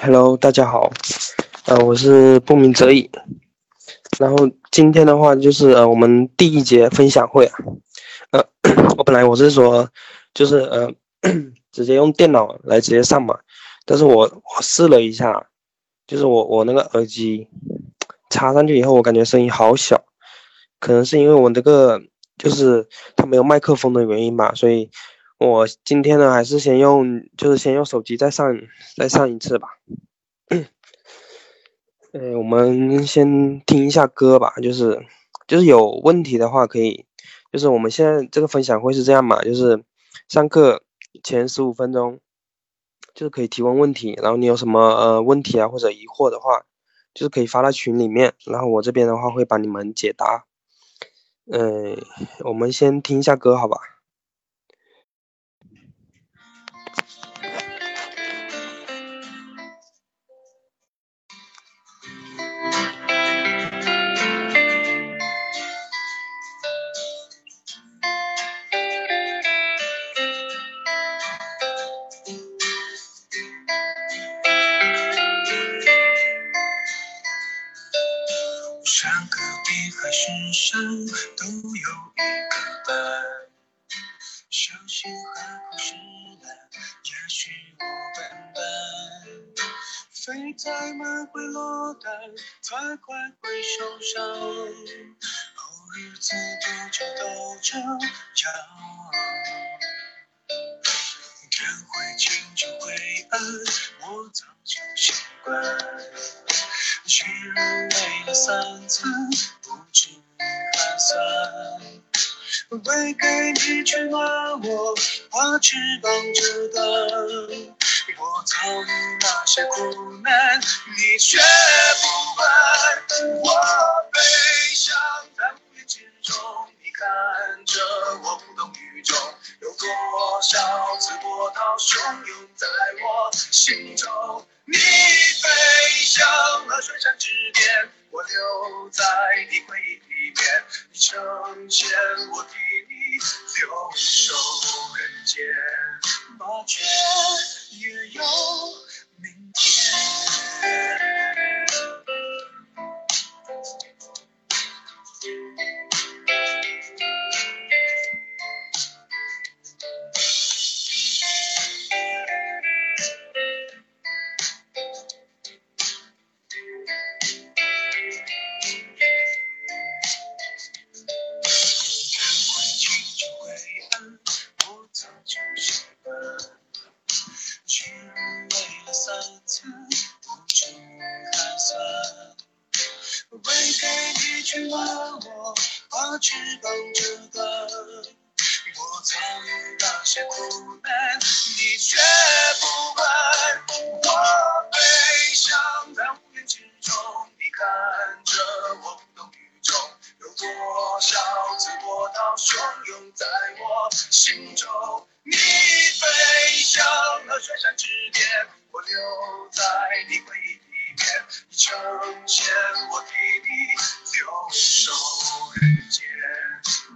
Hello，大家好，呃，我是不鸣则已。然后今天的话就是呃我们第一节分享会啊，呃，我本来我是说就是呃 直接用电脑来直接上嘛，但是我我试了一下，就是我我那个耳机插上去以后，我感觉声音好小，可能是因为我那个就是它没有麦克风的原因吧，所以我今天呢还是先用就是先用手机再上再上一次吧。呃，我们先听一下歌吧，就是就是有问题的话可以，就是我们现在这个分享会是这样嘛，就是上课前十五分钟，就是可以提问问题，然后你有什么呃问题啊或者疑惑的话，就是可以发到群里面，然后我这边的话会帮你们解答。嗯，我们先听一下歌，好吧？在门会落单，快快会受伤。后日子多久都这样。天会晴就会暗，我早就习惯。去人累了三餐，不至于寒酸。为给你取暖，我把翅膀折断。我遭遇那些苦难，你却不管。我悲伤在乌云之中，你看着我无动于衷。有多少次波涛汹涌在我心中？你飞向了雪山之巅，我留在你回忆里面。你成仙我替你留守人间，麻雀也有明天为给你取暖我把翅膀折断我遭遇那些苦难你却不管我。飞翔在乌云之中你看着我。无动于衷有多少次波涛汹涌在我。心中你飞向了雪山之巅我。留在你回忆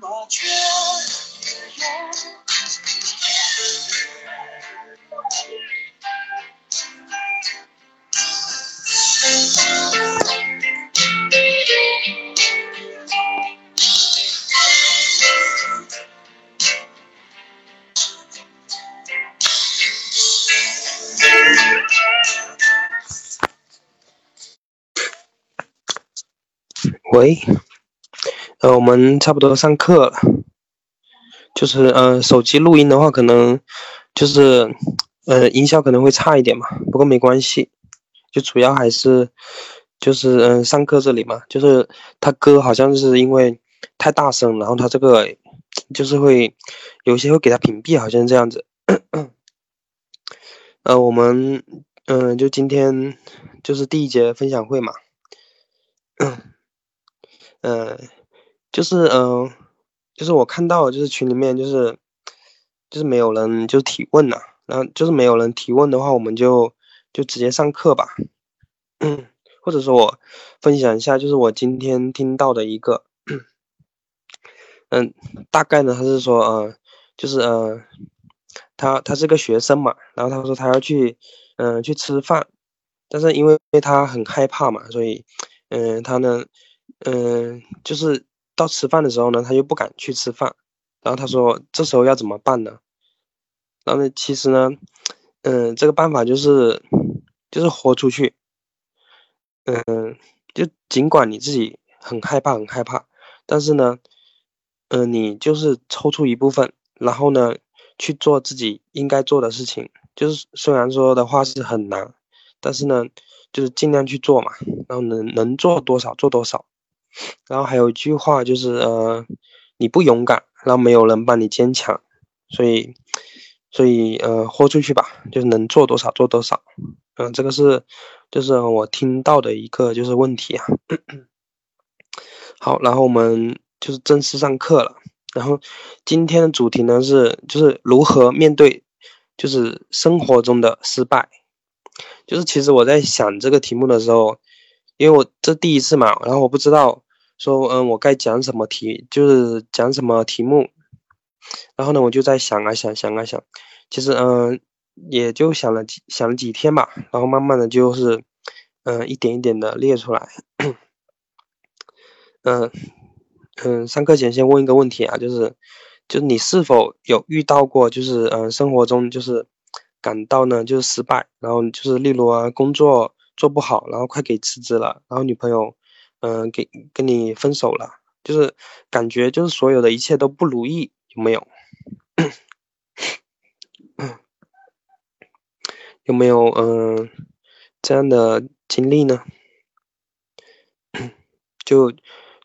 麻雀。也有明天。喂，呃，我们差不多上课了，就是呃，手机录音的话，可能就是呃，音效可能会差一点嘛，不过没关系，就主要还是就是嗯，上课这里嘛，就是他歌好像是因为太大声，然后他这个就是会有些会给他屏蔽，好像这样子。呃，我们嗯，就今天就是第一节分享会嘛。嗯，就是嗯，就是我看到就是群里面就是就是没有人就提问了，然后就是没有人提问的话，我们就就直接上课吧。嗯，或者说我分享一下，就是我今天听到的一个，嗯，大概呢他是说呃，就是呃，他他是个学生嘛，然后他说他要去嗯去吃饭，但是因为他很害怕嘛，所以，嗯，他呢，嗯，就是到吃饭的时候呢，他又不敢去吃饭。然后他说，这时候要怎么办呢？然后呢，其实呢，嗯，这个办法就是，就是豁出去，嗯，就尽管你自己很害怕，很害怕，但是呢，嗯，你就是抽出一部分，然后呢，去做自己应该做的事情。就是虽然说的话是很难，但是呢，就是尽量去做嘛，然后能能做多少做多少。然后还有一句话就是，呃，你不勇敢，然后没有人帮你坚强，所以。所以，呃，豁出去吧，就是能做多少做多少。嗯，这个是，就是我听到的一个就是问题啊。好，然后我们就是正式上课了。然后今天的主题呢是，就是如何面对，就是生活中的失败。就是其实我在想这个题目的时候，因为我这第一次嘛，然后我不知道说，嗯，我该讲什么题，就是讲什么题目。然后呢，我就在想啊想，想啊想，其实嗯，也就想了几想了几天吧，然后慢慢的就是，嗯，一点一点的列出来。嗯嗯，上课前先问一个问题啊，就是，就是你是否有遇到过，就是嗯，生活中就是感到呢就是失败，然后就是例如啊，工作做不好，然后快给辞职了，然后女朋友嗯给跟你分手了，就是感觉就是所有的一切都不如意。有没有？有没有嗯这样的经历呢？就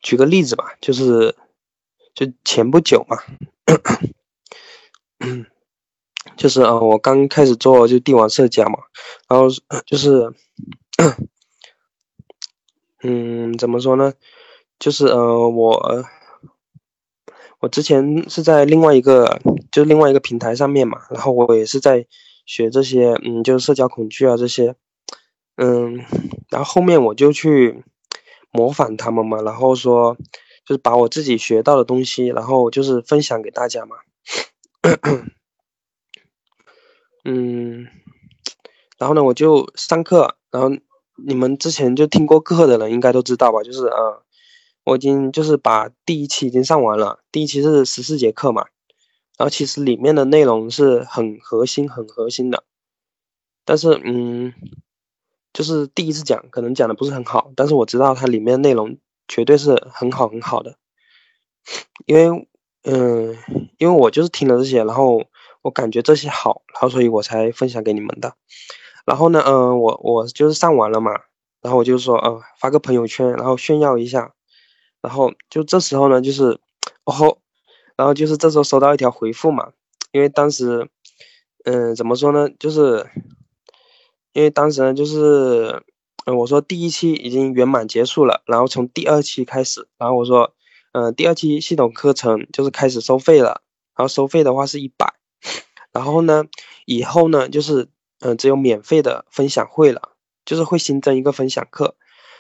举个例子吧，就是就前不久嘛，就是啊，我刚开始做就帝王设计嘛，然后就是 嗯，怎么说呢？就是呃，我。我之前是在另外一个，就另外一个平台上面嘛，然后我也是在学这些，嗯，就是社交恐惧啊这些，嗯，然后后面我就去模仿他们嘛，然后说就是把我自己学到的东西，然后就是分享给大家嘛，嗯，然后呢我就上课，然后你们之前就听过课的人应该都知道吧，就是啊。我已经就是把第一期已经上完了，第一期是十四节课嘛，然后其实里面的内容是很核心、很核心的，但是嗯，就是第一次讲可能讲的不是很好，但是我知道它里面内容绝对是很好很好的，因为嗯，因为我就是听了这些，然后我感觉这些好，然后所以我才分享给你们的。然后呢，嗯，我我就是上完了嘛，然后我就说，呃，发个朋友圈，然后炫耀一下。然后就这时候呢，就是哦，然后就是这时候收到一条回复嘛，因为当时，嗯，怎么说呢，就是因为当时呢，就是，嗯，我说第一期已经圆满结束了，然后从第二期开始，然后我说，嗯，第二期系统课程就是开始收费了，然后收费的话是一百，然后呢，以后呢，就是，嗯，只有免费的分享会了，就是会新增一个分享课，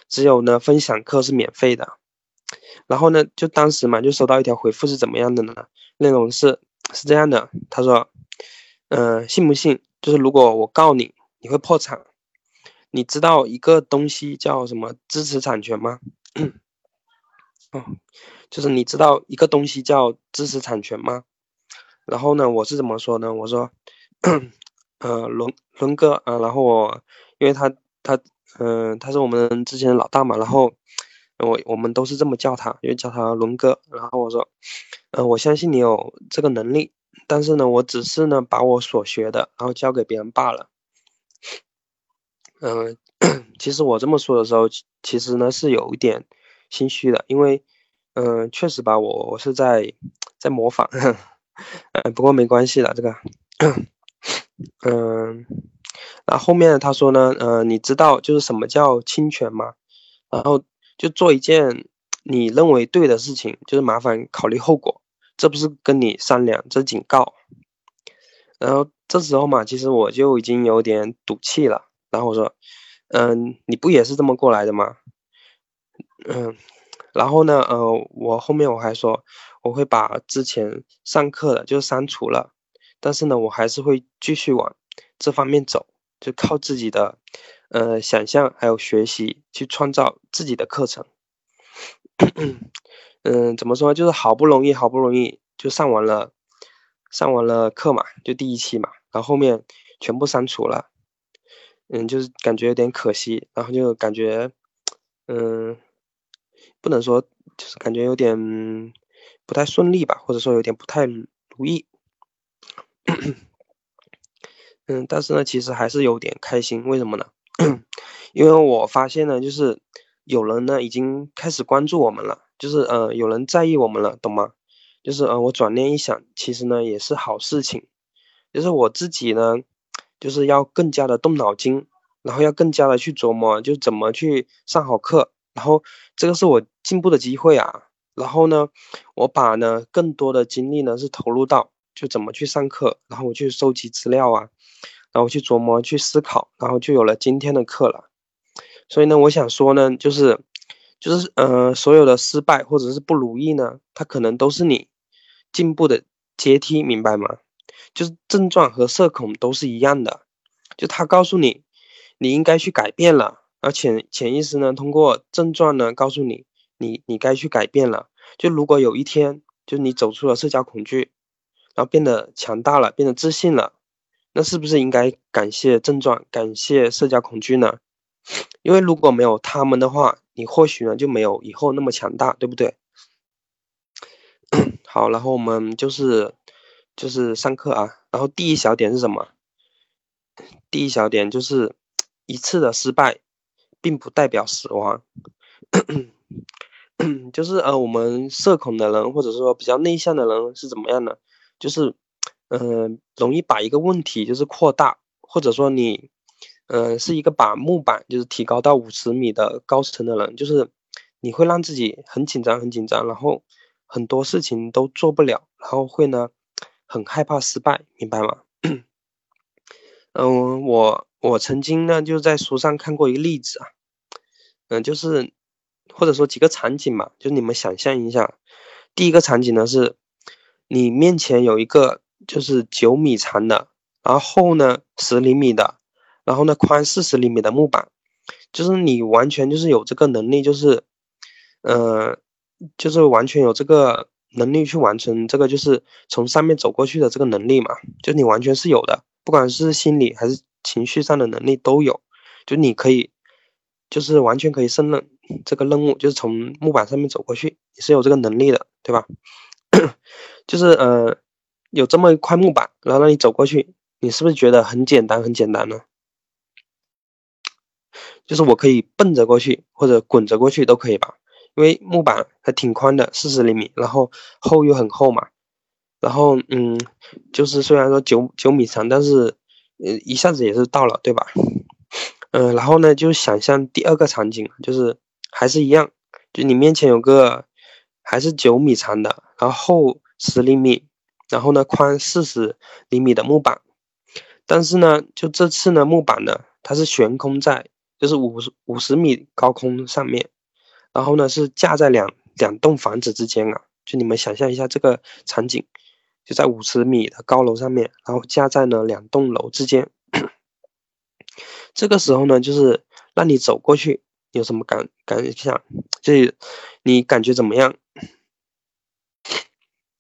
只有呢，分享课是免费的。然后呢，就当时嘛，就收到一条回复是怎么样的呢？内容是是这样的，他说，嗯，信不信？就是如果我告你，你会破产。你知道一个东西叫什么知识产权吗？哦，就是你知道一个东西叫知识产权吗？然后呢，我是怎么说呢？我说，呃，伦伦哥啊，然后我因为他他嗯，他是我们之前的老大嘛，然后。我我们都是这么叫他，因为叫他伦哥。然后我说，嗯，我相信你有这个能力，但是呢，我只是呢把我所学的，然后教给别人罢了。嗯，其实我这么说的时候，其实呢是有一点心虚的，因为，嗯，确实吧，我我是在在模仿，嗯，不过没关系的这个，嗯，然后后面他说呢，嗯，你知道就是什么叫侵权吗？然后。就做一件你认为对的事情，就是麻烦考虑后果，这不是跟你商量，这是警告。然后这时候嘛，其实我就已经有点赌气了。然后我说：“嗯，你不也是这么过来的吗？”嗯，然后呢，呃，我后面我还说我会把之前上课的就删除了，但是呢，我还是会继续往这方面走，就靠自己的呃想象还有学习去创造自己的课程。嗯，怎么说？就是好不容易，好不容易就上完了，上完了课嘛，就第一期嘛，然后后面全部删除了。嗯，就是感觉有点可惜，然后就感觉，嗯，不能说，就是感觉有点不太顺利吧，或者说有点不太如意。嗯，但是呢，其实还是有点开心，为什么呢？因为我发现呢，就是有人呢已经开始关注我们了，就是呃有人在意我们了，懂吗？就是呃我转念一想，其实呢也是好事情，就是我自己呢。就是要更加的动脑筋，然后要更加的去琢磨，就怎么去上好课，然后这个是我进步的机会啊。然后呢，我把呢更多的精力呢是投入到就怎么去上课，然后我去收集资料啊，然后去琢磨去思考，然后就有了今天的课了。所以呢，我想说呢，就是就是呃，所有的失败或者是不如意呢，它可能都是你进步的阶梯，明白吗？就是症状和社恐都是一样的，就他告诉你，你应该去改变了，而潜潜意识呢，通过症状呢，告诉你，你你该去改变了。就如果有一天，就你走出了社交恐惧，然后变得强大了，变得自信了，那是不是应该感谢症状，感谢社交恐惧呢？因为如果没有他们的话，你或许呢就没有以后那么强大，对不对？好，然后我们就是。就是上课啊，然后第一小点是什么？第一小点就是一次的失败，并不代表死亡。就是呃，我们社恐的人或者说比较内向的人是怎么样的？就是嗯，容易把一个问题就是扩大，或者说你嗯是一个把木板就是提高到五十米的高层的人，就是你会让自己很紧张很紧张，然后很多事情都做不了，然后会呢。很害怕失败，明白吗？嗯，我我曾经呢就在书上看过一个例子啊，嗯，就是或者说几个场景嘛，就你们想象一下，第一个场景呢是，你面前有一个就是九米长的，然后呢十厘米的，然后呢宽四十厘米的木板，就是你完全就是有这个能力，就是，呃，就是完全有这个。能力去完成这个，就是从上面走过去的这个能力嘛，就你完全是有的，不管是心理还是情绪上的能力都有，就你可以，就是完全可以胜任这个任务，就是从木板上面走过去，你是有这个能力的，对吧？就是呃，有这么一块木板，然后让你走过去，你是不是觉得很简单很简单呢？就是我可以蹦着过去，或者滚着过去都可以吧？因为木板还挺宽的，四十厘米，然后厚又很厚嘛，然后嗯，就是虽然说九九米长，但是呃一下子也是到了，对吧？嗯，然后呢就想象第二个场景，就是还是一样，就你面前有个还是九米长的，然后十厘米，然后呢宽四十厘米的木板，但是呢就这次呢木板呢它是悬空在就是五十五十米高空上面。然后呢，是架在两两栋房子之间啊，就你们想象一下这个场景，就在五十米的高楼上面，然后架在呢两栋楼之间。这个时候呢，就是让你走过去，有什么感感想？就你感觉怎么样？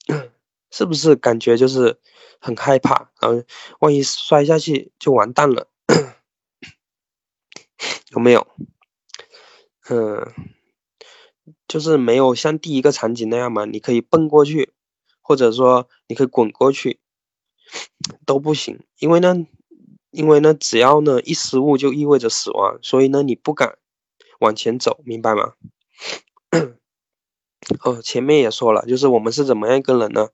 是不是感觉就是很害怕？然后万一摔下去就完蛋了，有没有？嗯。就是没有像第一个场景那样嘛，你可以蹦过去，或者说你可以滚过去，都不行，因为呢，因为呢，只要呢一失误就意味着死亡，所以呢你不敢往前走，明白吗？哦，前面也说了，就是我们是怎么样一个人呢？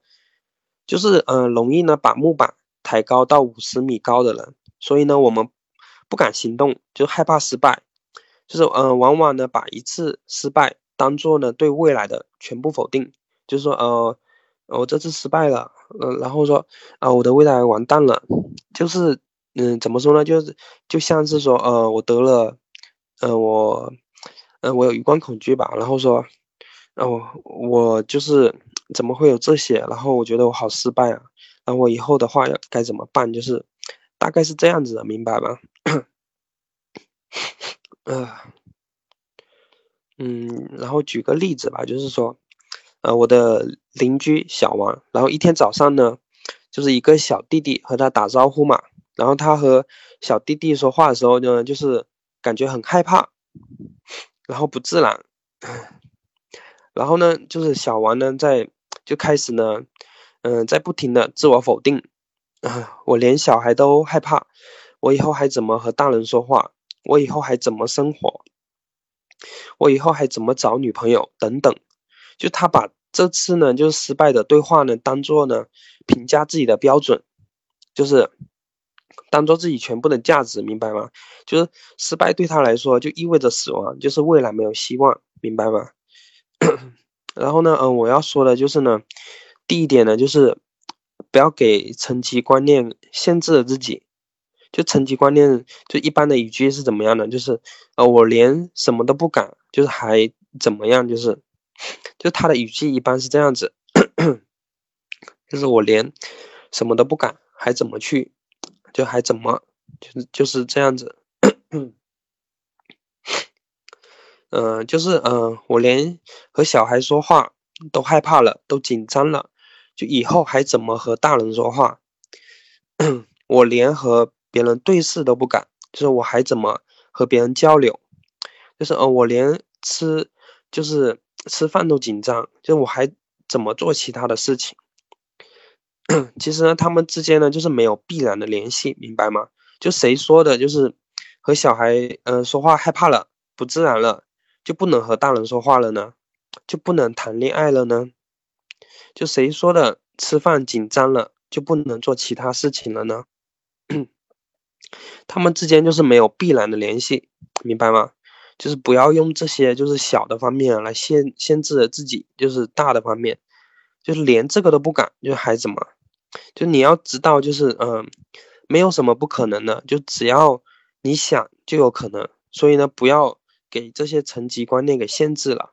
就是呃，容易呢把木板抬高到五十米高的人，所以呢我们不敢行动，就害怕失败，就是呃，往往呢把一次失败。当做呢对未来的全部否定，就是说呃，我这次失败了，嗯，然后说啊我的未来完蛋了，就是嗯怎么说呢，就是就像是说呃我得了，呃我，呃我有余光恐惧吧，然后说，哦我就是怎么会有这些，然后我觉得我好失败啊，然后我以后的话要该怎么办，就是大概是这样子的，明白吗？呃，嗯，然后举个例子吧，就是说，呃，我的邻居小王，然后一天早上呢，就是一个小弟弟和他打招呼嘛，然后他和小弟弟说话的时候呢，就是感觉很害怕，然后不自然，然后呢，就是小王呢在就开始呢，嗯，在不停的自我否定，我连小孩都害怕，我以后还怎么和大人说话？我以后还怎么生活？我以后还怎么找女朋友？等等，就他把这次呢，就是失败的对话呢，当做呢评价自己的标准，就是当做自己全部的价值，明白吗？就是失败对他来说就意味着死亡，就是未来没有希望，明白吗？然后呢，嗯，我要说的就是呢，第一点呢，就是不要给层级观念限制了自己。就层级观念，就一般的语句是怎么样的？就是，呃，我连什么都不敢，就是还怎么样？就是，就他的语气一般是这样子，就是我连什么都不敢，还怎么去？就还怎么？就是就是这样子。嗯，就是，嗯，我连和小孩说话都害怕了，都紧张了，就以后还怎么和大人说话？我连和别人对视都不敢，就是我还怎么和别人交流？就是呃，我连吃就是吃饭都紧张，就我还怎么做其他的事情？其实呢，他们之间呢就是没有必然的联系，明白吗？就谁说的，就是和小孩嗯说话害怕了，不自然了，就不能和大人说话了呢？就不能谈恋爱了呢？就谁说的吃饭紧张了就不能做其他事情了呢？他们之间就是没有必然的联系，明白吗？就是不要用这些就是小的方面来限限制了自己，就是大的方面，就是连这个都不敢，就是还怎么？就你要知道，就是嗯，没有什么不可能的，就只要你想就有可能。所以呢，不要给这些层级观念给限制了。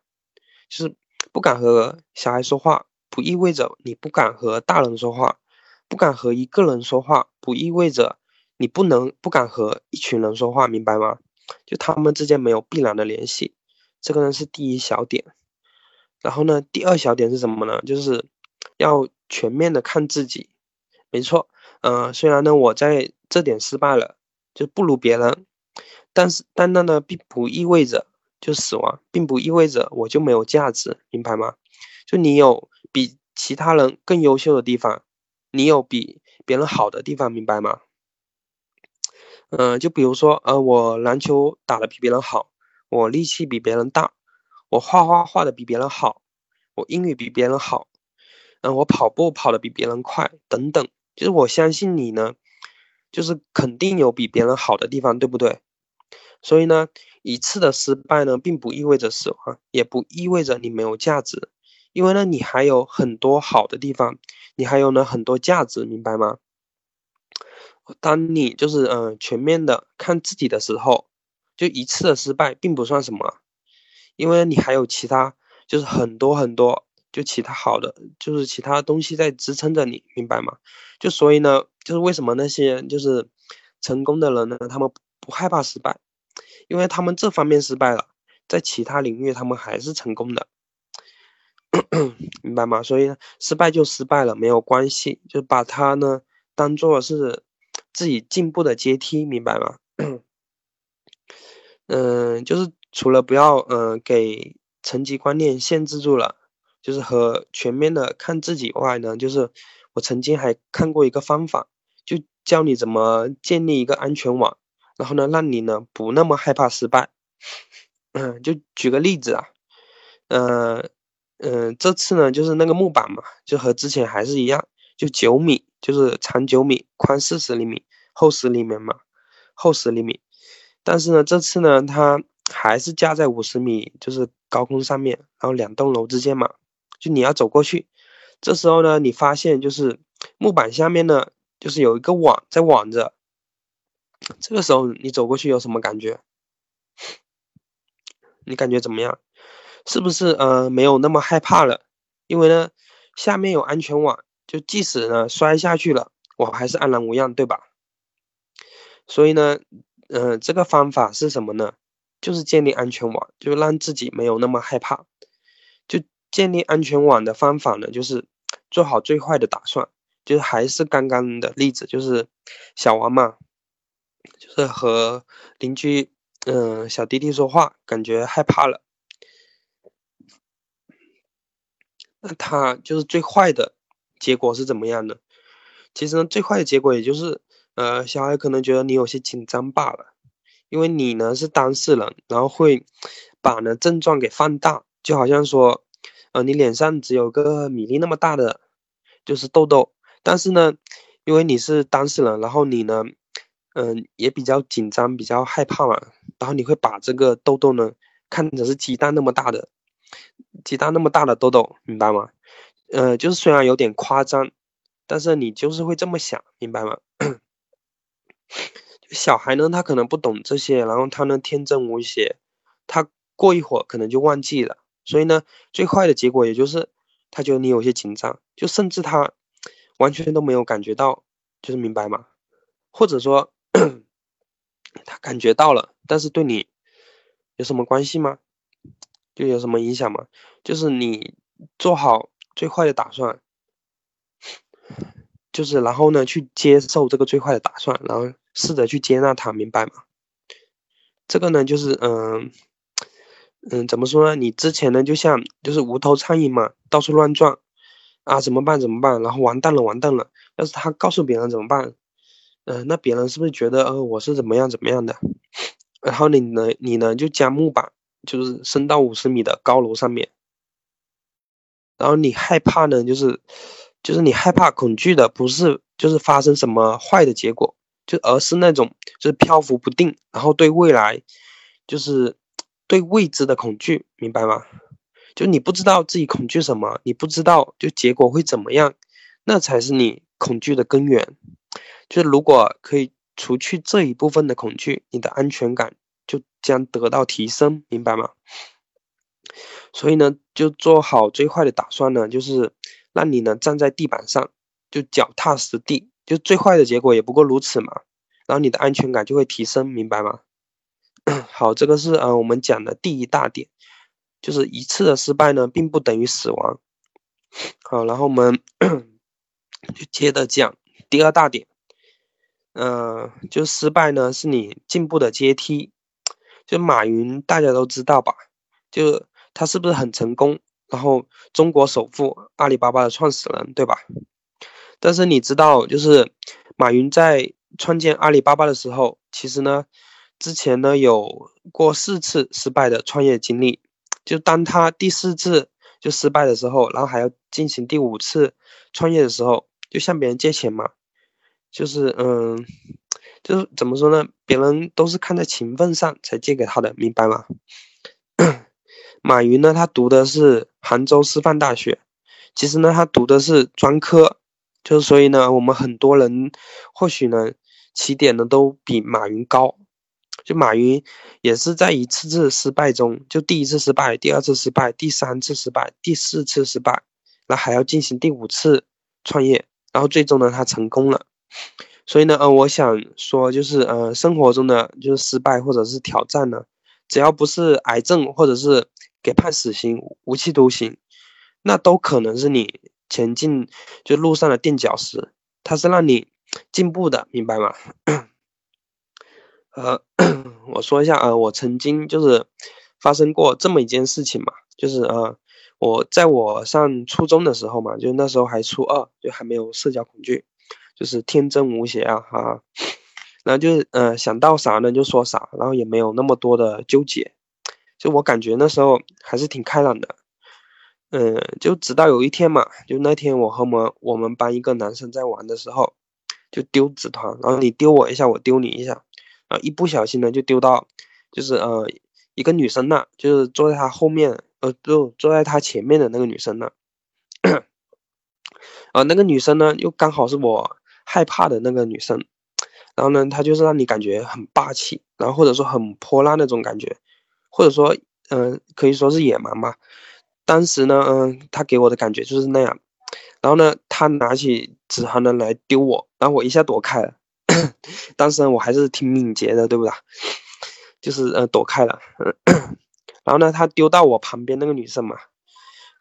就是不敢和小孩说话，不意味着你不敢和大人说话；不敢和一个人说话，不意味着。你不能不敢和一群人说话，明白吗？就他们之间没有必然的联系，这个呢是第一小点。然后呢，第二小点是什么呢？就是要全面的看自己。没错，嗯，虽然呢我在这点失败了，就不如别人，但是但那呢并不意味着就死亡，并不意味着我就没有价值，明白吗？就你有比其他人更优秀的地方，你有比别人好的地方，明白吗？嗯，就比如说，呃，我篮球打的比别人好，我力气比别人大，我画画画的比别人好，我英语比别人好，嗯，我跑步跑的比别人快，等等。就是我相信你呢，就是肯定有比别人好的地方，对不对？所以呢，一次的失败呢，并不意味着死亡，也不意味着你没有价值，因为呢，你还有很多好的地方，你还有呢很多价值，明白吗？当你就是嗯全面的看自己的时候，就一次的失败并不算什么，因为你还有其他就是很多很多就其他好的就是其他东西在支撑着你，明白吗？就所以呢，就是为什么那些就是成功的人呢，他们不害怕失败，因为他们这方面失败了，在其他领域他们还是成功的，明白吗？所以失败就失败了，没有关系，就把它呢当做是。自己进步的阶梯，明白吗？嗯，就是除了不要嗯给层级观念限制住了，就是和全面的看自己外呢，就是我曾经还看过一个方法，就教你怎么建立一个安全网，然后呢，让你呢不那么害怕失败。嗯，就举个例子啊，嗯嗯，这次呢就是那个木板嘛，就和之前还是一样，就九米。就是长九米，宽四十厘米，厚十厘米嘛，厚十厘米。但是呢，这次呢，它还是架在五十米，就是高空上面，然后两栋楼之间嘛，就你要走过去。这时候呢，你发现就是木板下面呢，就是有一个网在网着。这个时候你走过去有什么感觉？你感觉怎么样？是不是呃没有那么害怕了？因为呢，下面有安全网。就即使呢摔下去了，我还是安然无恙，对吧？所以呢，嗯，这个方法是什么呢？就是建立安全网，就让自己没有那么害怕。建立安全网的方法呢，就是做好最坏的打算。就是还是刚刚的例子，就是小王嘛，就是和邻居嗯小弟弟说话，感觉害怕了。那他就是最坏的结果是怎么样的？其实呢，最坏的结果也就是，呃，小孩可能觉得你有些紧张罢了，因为你呢是当事人，然后会把呢症状给放大，就好像说，呃，你脸上只有个米粒那么大的，就是痘痘，但是呢，因为你是当事人，然后你呢，嗯，也比较紧张，比较害怕嘛，然后你会把这个痘痘呢看成是鸡蛋那么大的。鸡蛋那么大的痘痘，明白吗？呃，就是虽然有点夸张，但是你就是会这么想，明白吗？小孩呢，他可能不懂这些，然后他呢天真无邪，他过一会儿可能就忘记了。所以呢，最坏的结果也就是他觉得你有些紧张，就甚至他完全都没有感觉到，就是明白吗？或者说 他感觉到了，但是对你有什么关系吗？就有什么影响吗？就是你做好最坏的打算，就是然后呢去接受这个最坏的打算，然后试着去接纳他，明白吗？这个呢就是嗯嗯怎么说呢？你之前呢就像就是无头苍蝇嘛，到处乱撞啊，怎么办？怎么办？然后完蛋了，完蛋了！要是他告诉别人怎么办？嗯，那别人是不是觉得呃我是怎么样怎么样的？然后你呢你呢就加木板。就是升到五十米的高楼上面，然后你害怕呢，就是，就是你害怕恐惧的不是就是发生什么坏的结果，就而是那种就是漂浮不定，然后对未来，就是对未知的恐惧，明白吗？就你不知道自己恐惧什么，你不知道就结果会怎么样，那才是你恐惧的根源。就是如果可以除去这一部分的恐惧，你的安全感。就将得到提升，明白吗？所以呢，就做好最坏的打算呢，就是让你呢站在地板上，就脚踏实地，就最坏的结果也不过如此嘛。然后你的安全感就会提升，明白吗？好，这个是呃我们讲的第一大点，就是一次的失败呢，并不等于死亡。好，然后我们 就接着讲第二大点，嗯，就失败呢是你进步的阶梯。就马云大家都知道吧？就他是不是很成功？然后中国首富，阿里巴巴的创始人，对吧？但是你知道，就是马云在创建阿里巴巴的时候，其实呢，之前呢有过四次失败的创业经历。就当他第四次就失败的时候，然后还要进行第五次创业的时候，就向别人借钱嘛。就是嗯。就是怎么说呢？别人都是看在情分上才借给他的，明白吗？马云呢，他读的是杭州师范大学，其实呢，他读的是专科，就是所以呢，我们很多人或许呢，起点呢都比马云高。就马云也是在一次次失败中，就第一次失败，第二次失败，第三次失败，第四次失败，那还要进行第五次创业，然后最终呢，他成功了。所以呢，呃，我想说，就是，呃，生活中的就是失败或者是挑战呢，只要不是癌症或者是给判死刑、无期徒刑，那都可能是你前进就路上的垫脚石，它是让你进步的，明白吗？呃，我说一下，呃，我曾经就是发生过这么一件事情嘛，就是呃，我在我上初中的时候嘛，就那时候还初二，就还没有社交恐惧。就是天真无邪啊，哈，然后就是呃想到啥呢就说啥，然后也没有那么多的纠结，就我感觉那时候还是挺开朗的，嗯，就直到有一天嘛，就那天我和我们我们班一个男生在玩的时候，就丢纸团，然后你丢我一下，我丢你一下，啊，一不小心呢就丢到，就是呃一个女生那，就是坐在她后面，呃就坐在她前面的那个女生那，啊 那个女生呢又刚好是我。害怕的那个女生，然后呢，她就是让你感觉很霸气，然后或者说很泼辣那种感觉，或者说，嗯，可以说是野蛮吧。当时呢，嗯，她给我的感觉就是那样。然后呢，她拿起纸盒呢来丢我，然后我一下躲开了。当时我还是挺敏捷的，对不对？就是呃躲开了。然后呢，他丢到我旁边那个女生嘛，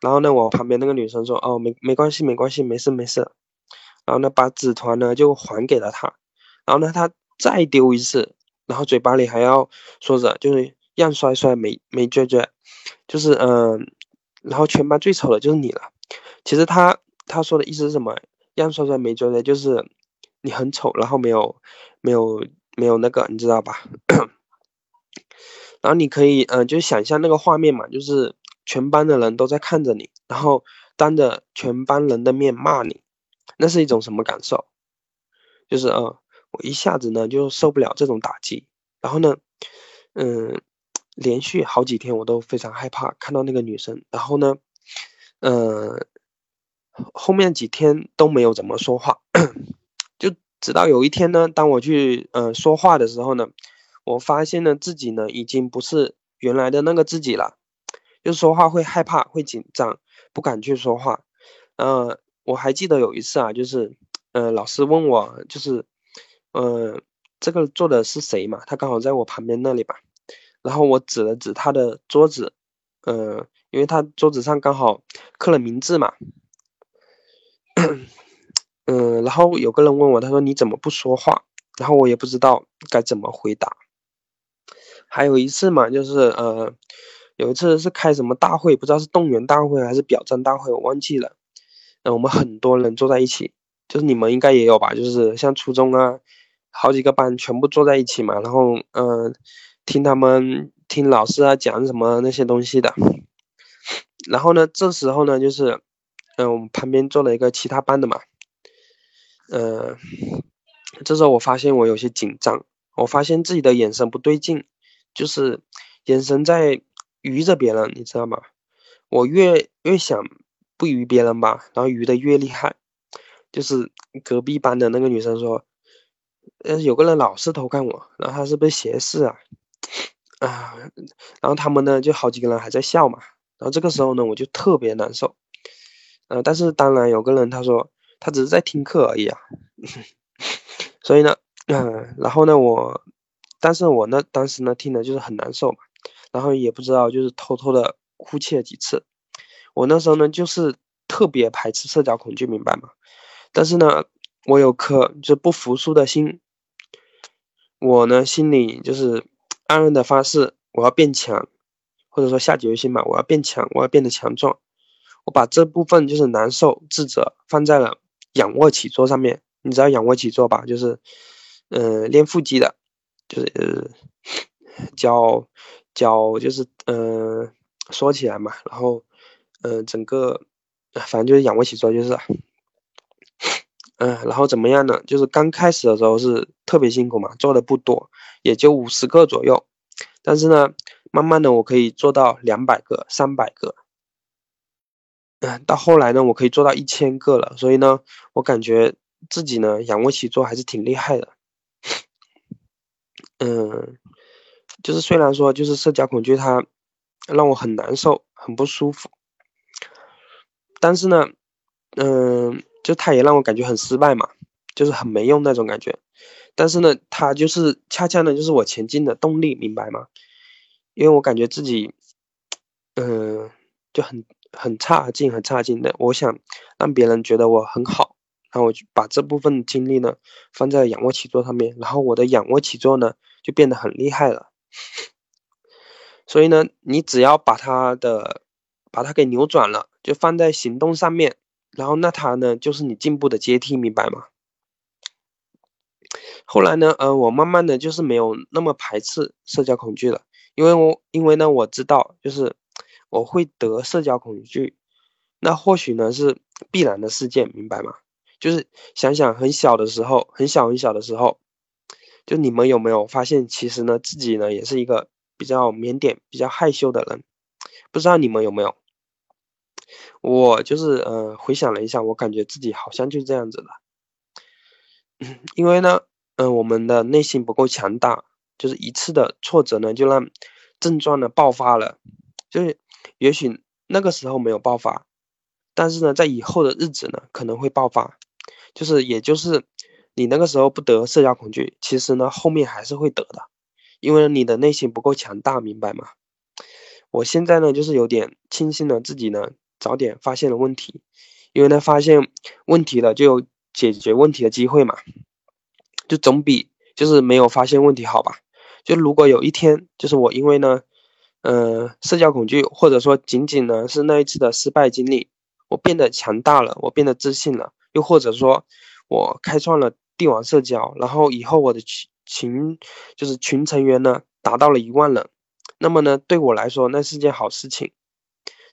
然后呢，我旁边那个女生说：“哦，没没关系，没关系，没事没事。”然后呢，把纸团呢就还给了他。然后呢，他再丢一次，然后嘴巴里还要说着就是“样帅帅，美美绝绝”，就是嗯，然后全班最丑的就是你了。其实他他说的意思是什么？“样帅帅，美绝绝”就是你很丑，然后没有没有没有那个，你知道吧？然后你可以，嗯，就想象那个画面嘛，就是全班的人都在看着你，然后当着全班人的面骂你，那是一种什么感受？就是，呃，我一下子呢就受不了这种打击，然后呢，嗯，连续好几天我都非常害怕看到那个女生，然后呢，嗯，后面几天都没有怎么说话，直到有一天呢，当我去，嗯，说话的时候呢。我发现呢，自己呢已经不是原来的那个自己了，就说话会害怕、会紧张，不敢去说话。呃，我还记得有一次啊，就是，呃，老师问我，就是，呃，这个坐的是谁嘛？他刚好在我旁边那里吧。然后我指了指他的桌子，呃，因为他桌子上刚好刻了名字嘛。嗯，然后有个人问我，他说你怎么不说话？然后我也不知道该怎么回答。还有一次嘛，就是呃，有一次是开什么大会，不知道是动员大会还是表彰大会，我忘记了。嗯，我们很多人坐在一起，就是你们应该也有吧，就是像初中啊，好几个班全部坐在一起嘛，然后嗯，听他们听老师啊讲什么那些东西的。然后呢，这时候呢，就是嗯，我们旁边坐了一个其他班的嘛，嗯，这时候我发现我有些紧张，我发现自己的眼神不对劲。就是眼神在鱼着别人，你知道吗？我越越想不鱼别人吧，然后鱼的越厉害。就是隔壁班的那个女生说：“呃，有个人老是偷看我，然后他是不是斜视啊？” 啊，然后他们呢就好几个人还在笑嘛。然后这个时候呢，我就特别难受。呃，但是当然有个人他说他只是在听课而已啊。所以呢，嗯，然后呢我。但是我呢，当时呢听的就是很难受嘛，然后也不知道就是偷偷的哭泣了几次。我那时候呢就是特别排斥社交恐惧，明白吗？但是呢，我有颗就不服输的心。我呢心里就是暗暗的发誓，我要变强，或者说下决心嘛，我要变强，我要变得强壮。我把这部分就是难受、自责放在了仰卧起坐上面。你知道仰卧起坐吧？就是，嗯，练腹肌的。就是脚脚就是嗯缩起来嘛，然后嗯整个反正就是仰卧起坐就是，嗯然后怎么样呢？就是刚开始的时候是特别辛苦嘛，做的不多，也就五十个左右，但是呢，慢慢的我可以做到两百个、三百个，嗯，到后来呢，我可以做到一千个了，所以呢，我感觉自己呢仰卧起坐还是挺厉害的。嗯，就是虽然说就是社交恐惧，它让我很难受，很不舒服，但是呢，嗯，就它也让我感觉很失败嘛，就是很没用那种感觉。但是呢，它就是恰恰呢，就是我前进的动力，明白吗？因为我感觉自己，嗯，就很很差劲，很差劲的。我想让别人觉得我很好，然后我就把这部分精力呢放在仰卧起坐上面，然后我的仰卧起坐呢。就变得很厉害了，所以呢，你只要把它的把它给扭转了，就放在行动上面，然后那它呢就是你进步的阶梯，明白吗？后来呢，呃，我慢慢的就是没有那么排斥社交恐惧了，因为我因为呢我知道就是我会得社交恐惧，那或许呢是必然的事件，明白吗？就是想想很小的时候，很小很小的时候。就你们有没有发现，其实呢，自己呢也是一个比较腼腆、比较害羞的人，不知道你们有没有？我就是呃回想了一下，我感觉自己好像就这样子的。因为呢，嗯，我们的内心不够强大，就是一次的挫折呢，就让症状呢爆发了。就是也许那个时候没有爆发，但是呢，在以后的日子呢，可能会爆发。就是也就是。你那个时候不得社交恐惧，其实呢后面还是会得的，因为你的内心不够强大，明白吗？我现在呢，就是有点庆幸了自己呢，早点发现了问题，因为呢，发现问题了就有解决问题的机会嘛，就总比就是没有发现问题好吧？就如果有一天，就是我因为呢，呃，社交恐惧，或者说仅仅呢是那一次的失败经历，我变得强大了，我变得自信了，又或者说，我开创了帝王社交，然后以后我的群群就是群成员呢达到了一万人。那么呢，对我来说，那是件好事情。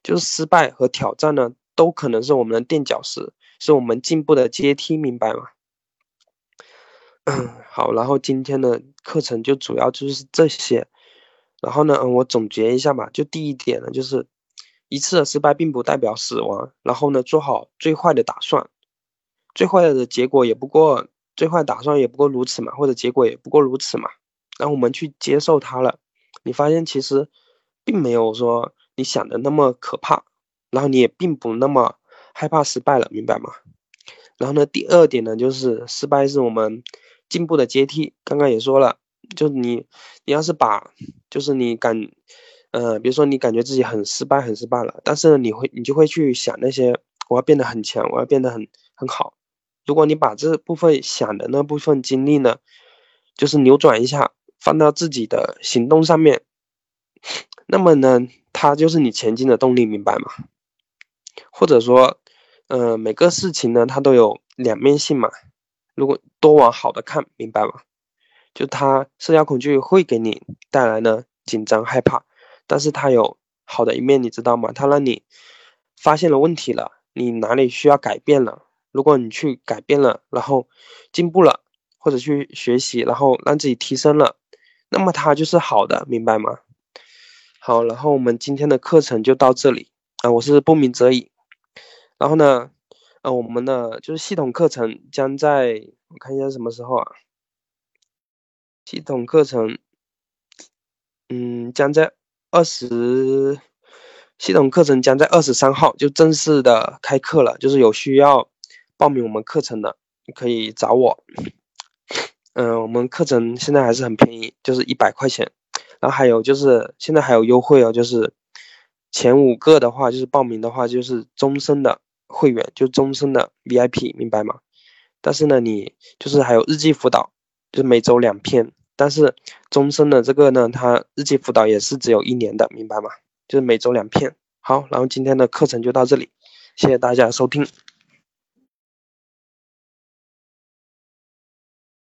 就是失败和挑战呢，都可能是我们的垫脚石，是我们进步的阶梯，明白吗？好，然后今天的课程就主要就是这些。然后呢，嗯，我总结一下吧。就第一点呢，就是一次的失败并不代表死亡。然后呢，做好最坏的打算，最坏的结果也不过最坏打算也不过如此嘛，或者结果也不过如此嘛。然后我们去接受它了。你发现其实并没有说你想的那么可怕，然后你也并不那么害怕失败了，明白吗？然后呢，第二点呢，就是失败是我们进步的阶梯。刚刚也说了，就你你要是把就是你感呃，比如说你感觉自己很失败，很失败了，但是，你会你就会去想那些我要变得很强，我要变得很很好。如果你把这部分想的那部分精力呢，就是扭转一下。放到自己的行动上面，那么呢，它就是你前进的动力，明白吗？或者说，呃，每个事情呢，它都有两面性嘛。如果多往好的看，明白吗？就它社交恐惧会给你带来呢紧张害怕，但是它有好的一面，你知道吗？它让你发现了问题了，你哪里需要改变了？如果你去改变了，然后进步了，或者去学习，然后让自己提升了。那么它就是好的，明白吗？好，然后我们今天的课程就到这里啊，我是不鸣则已。然后呢，呃，我们的就是系统课程将在我看一下什么时候啊？系统课程，嗯，将在二十，系统课程将在二十三号就正式的开课了，就是有需要报名我们课程的，可以找我。嗯，我们课程现在还是很便宜，就是一百块钱。然后还有就是现在还有优惠哦，就是前五个的话，就是报名的话就是终身的会员，就终身的 VIP，明白吗？但是呢，你就是还有日记辅导，就是每周两篇。但是终身的这个呢，它日记辅导也是只有一年的，明白吗？就是每周两篇。好，然后今天的课程就到这里，谢谢大家收听。